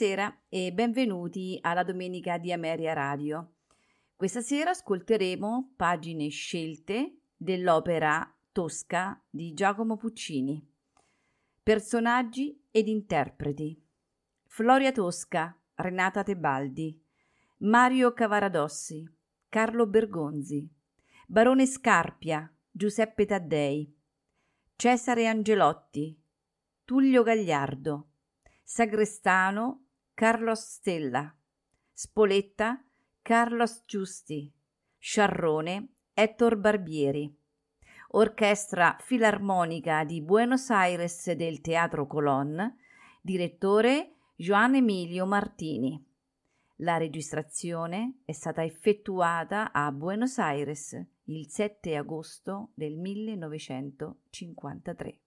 Buonasera e benvenuti alla Domenica di Ameria Radio. Questa sera ascolteremo pagine scelte dell'opera Tosca di Giacomo Puccini. Personaggi ed interpreti. Floria Tosca, Renata Tebaldi, Mario Cavaradossi, Carlo Bergonzi, Barone Scarpia, Giuseppe Taddei, Cesare Angelotti, Tullio Gagliardo, Sagrestano Carlos Stella, Spoletta Carlos Giusti, Sciarrone Ettore Barbieri, Orchestra Filarmonica di Buenos Aires del Teatro Colón, direttore Joan Emilio Martini. La registrazione è stata effettuata a Buenos Aires il 7 agosto del 1953.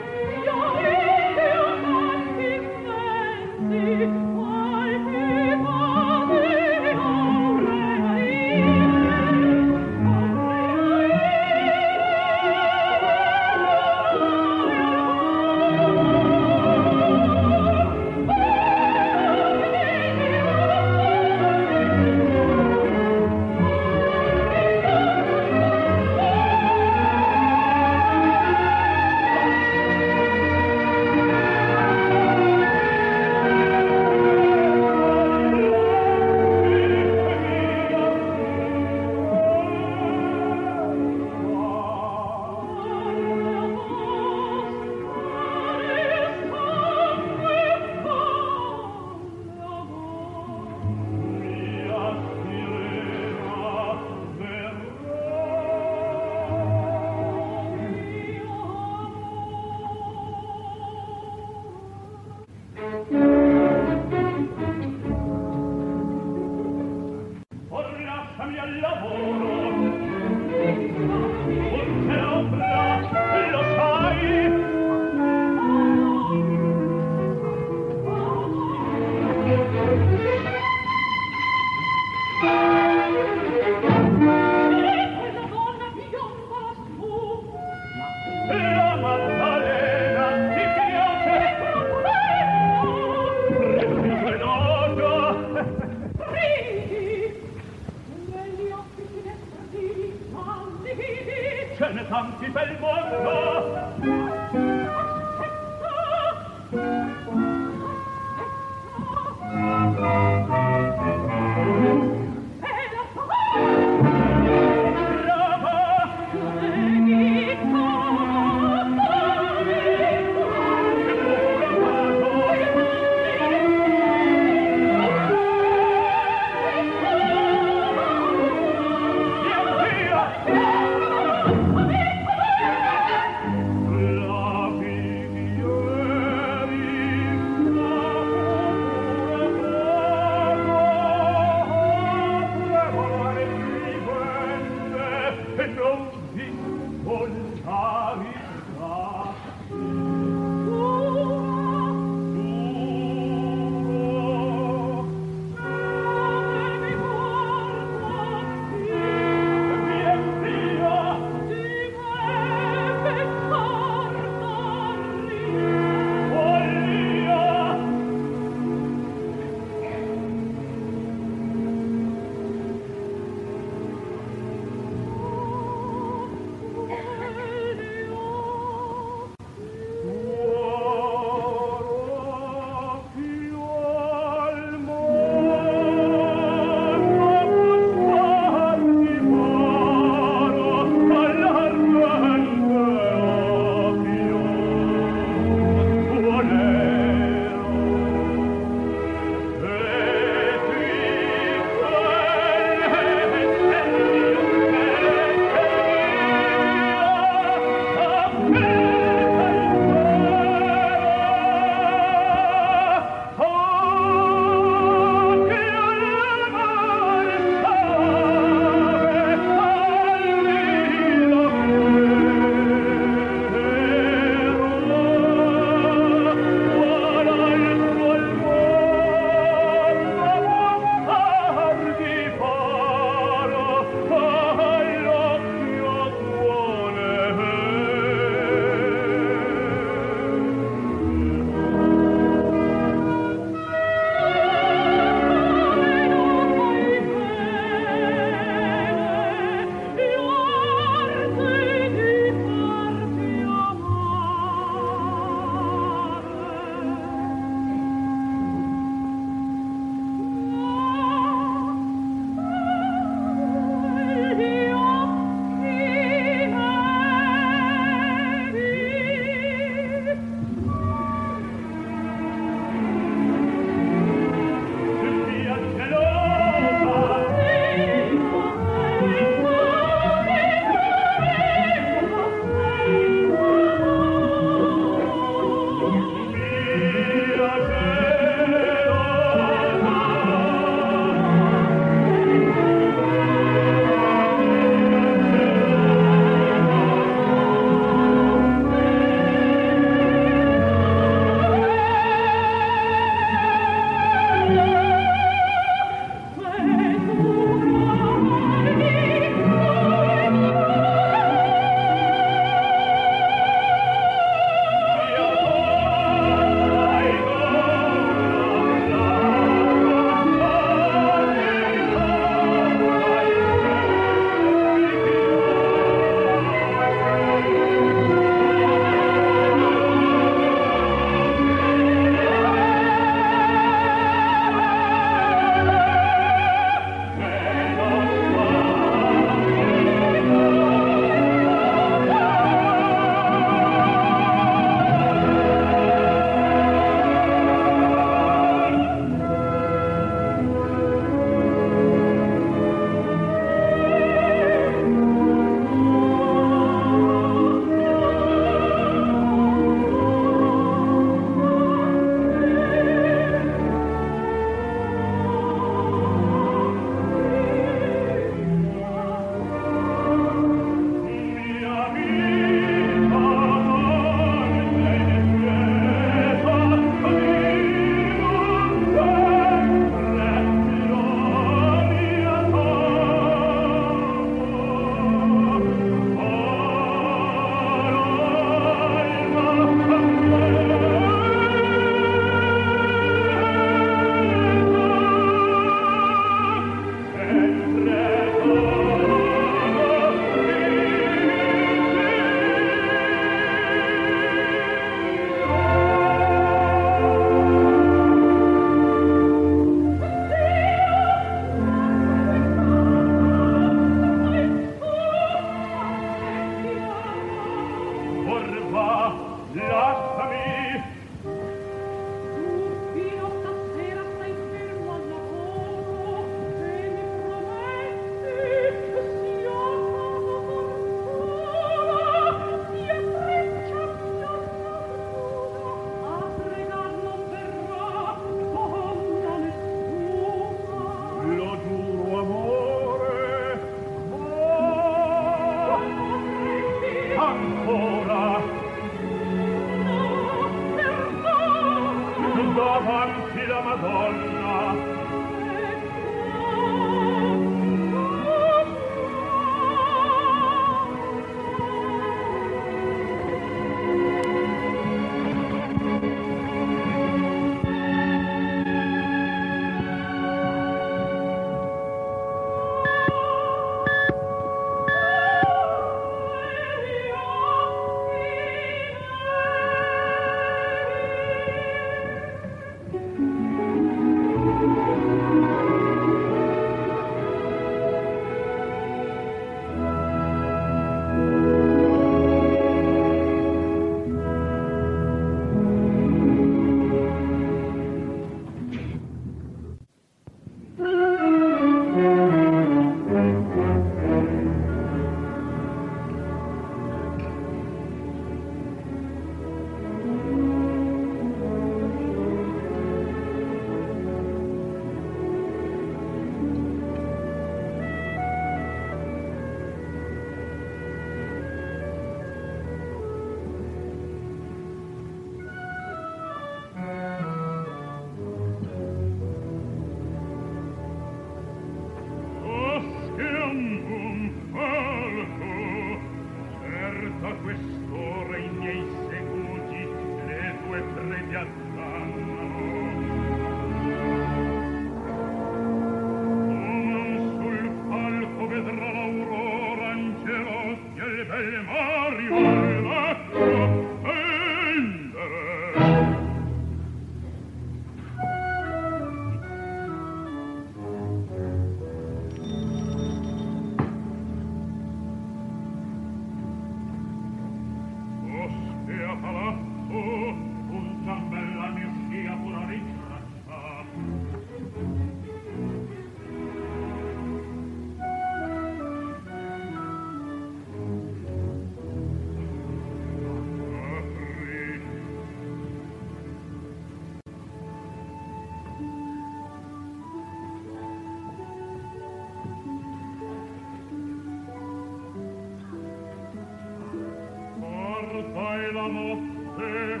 la notte.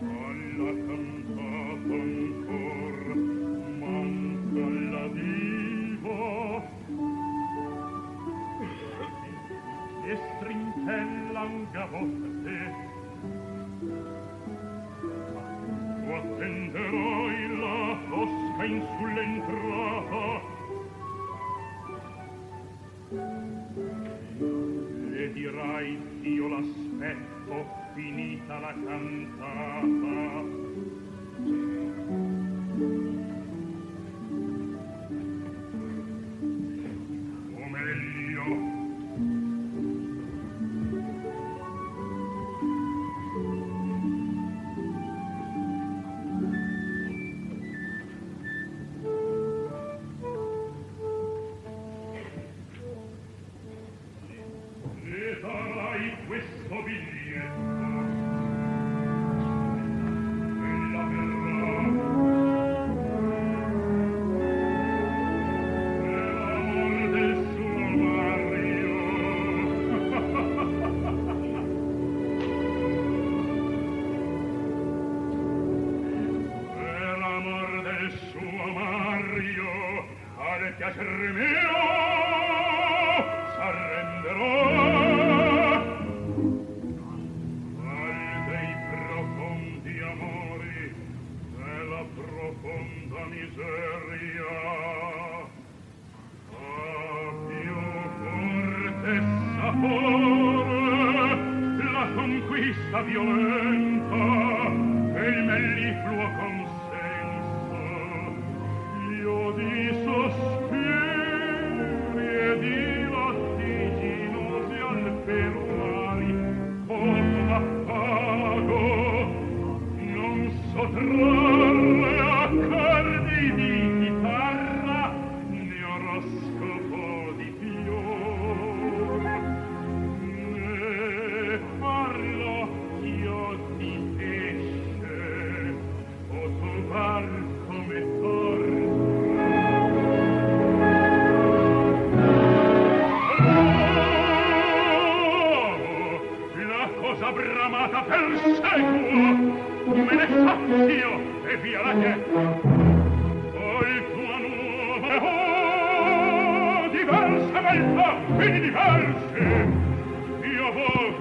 Alla cantata ancor manca la diva e strintella un gavotte. Tu attenderai la fosca in sull'entrata. E dirai, io l'aspetto, finita la cantata,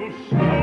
Oh.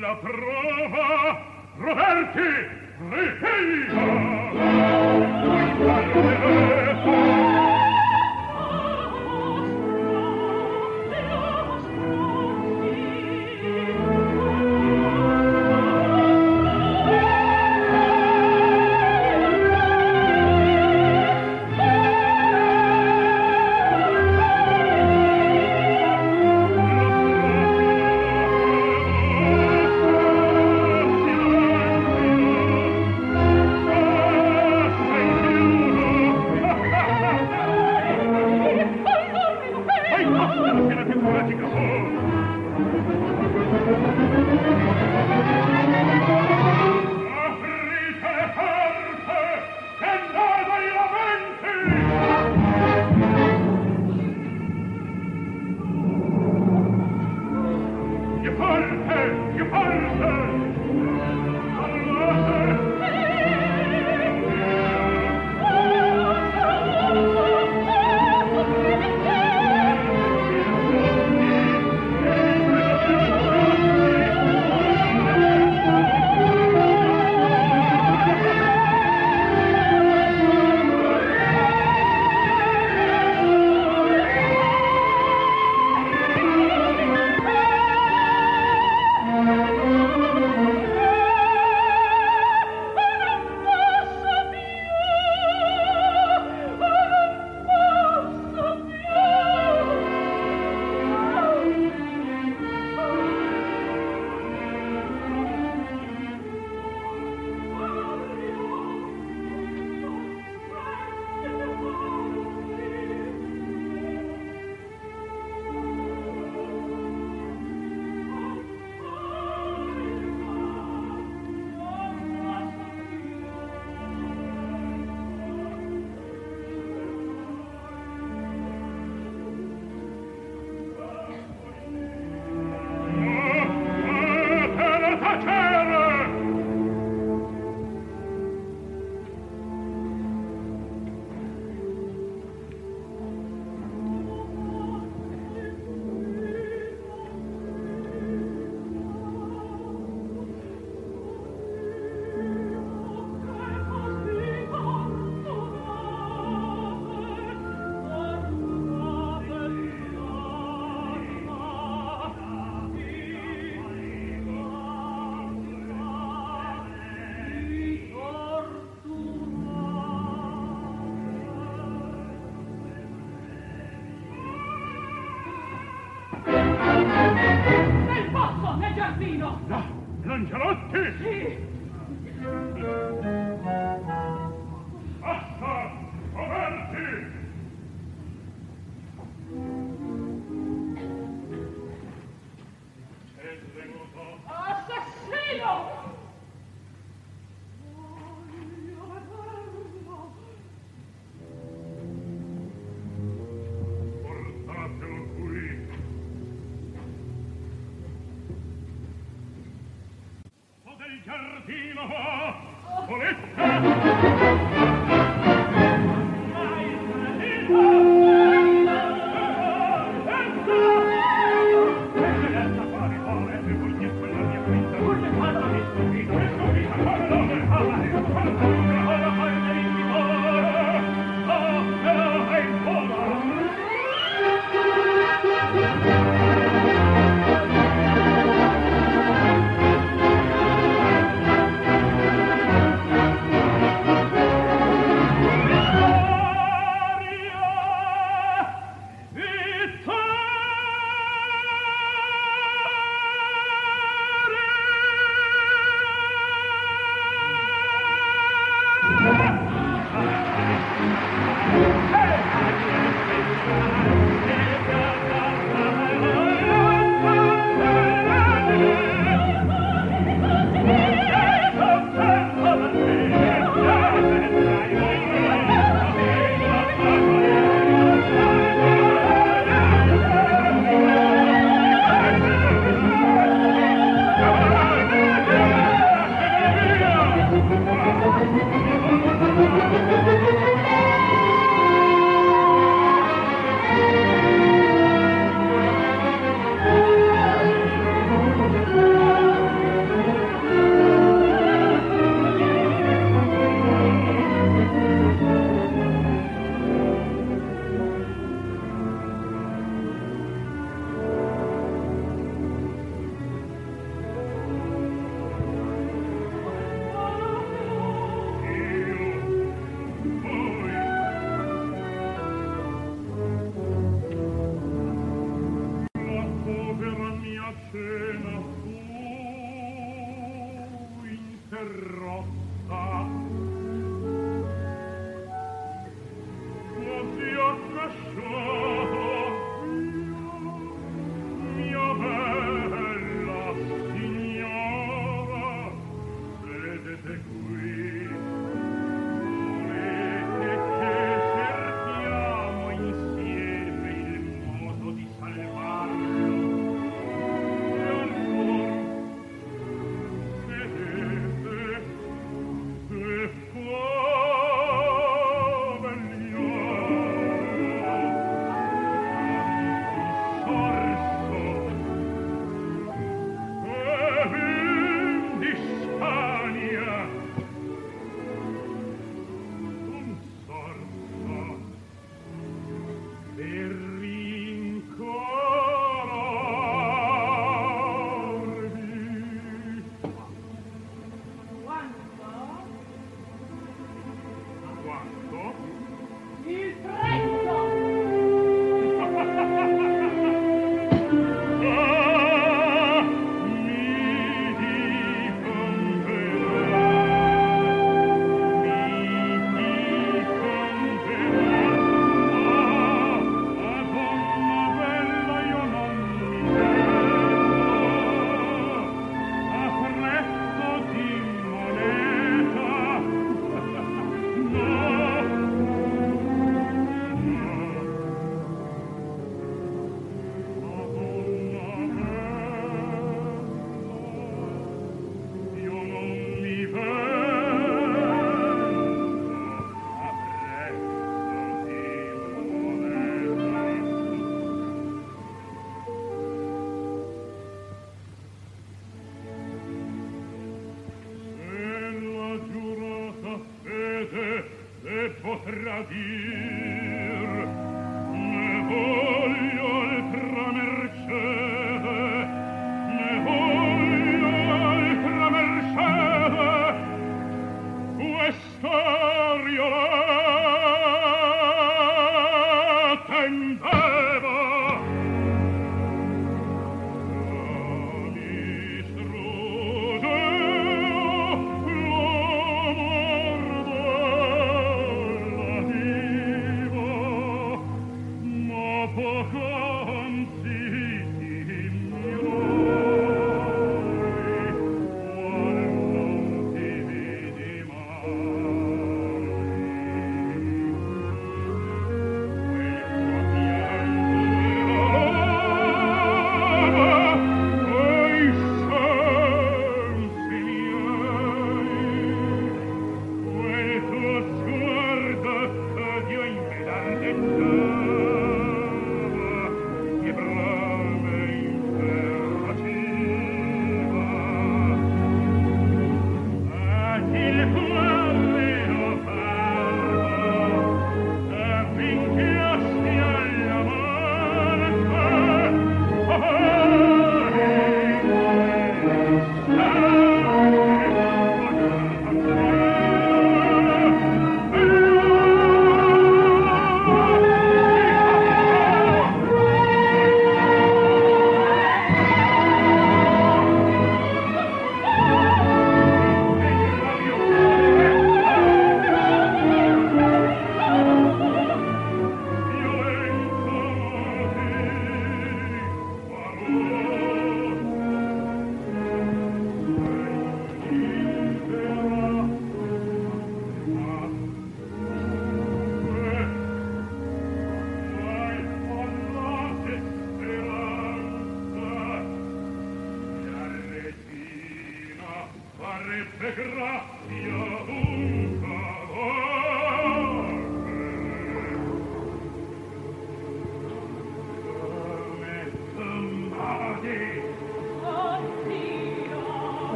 la prova proverti rifegli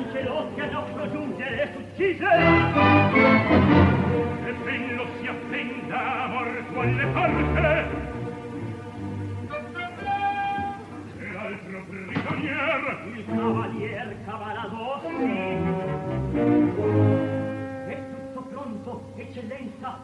l'angelo che nostro giunge e uccise. E bello si appenda morto alle porte e l'altro prigionier. Il cavalier cavaladossi è tutto pronto eccellenza.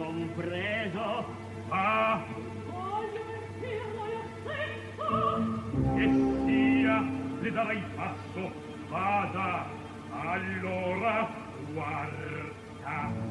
compreso. Ah. Voglio vestirlo io stesso. Che sia le darai passo. Vada allora guarda.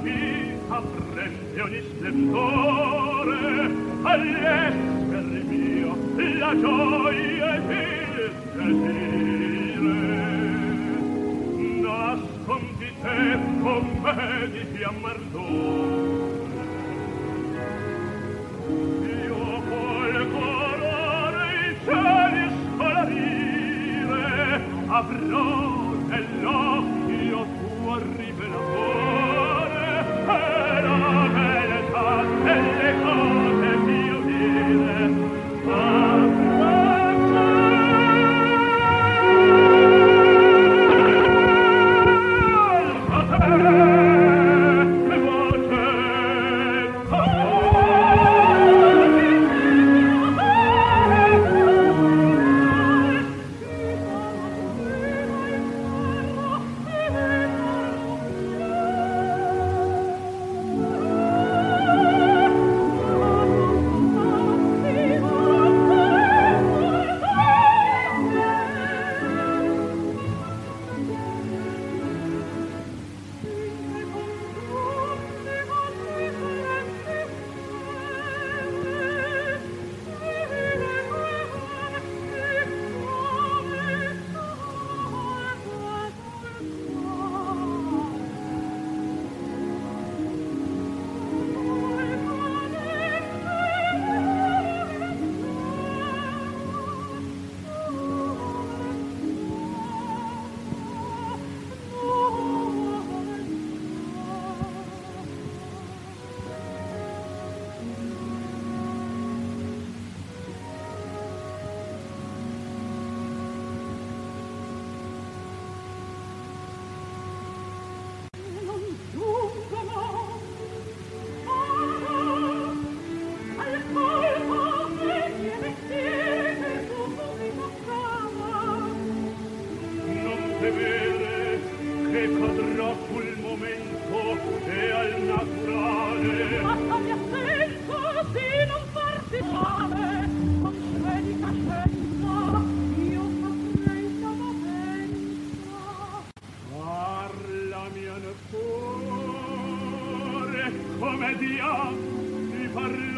vita prende ogni splendore all'essere mio la gioia ed il piacere nascondi te con me di fiamma ardore io col colore i cieli scolarire avrò nell'occhio Ah. come dia ti parlo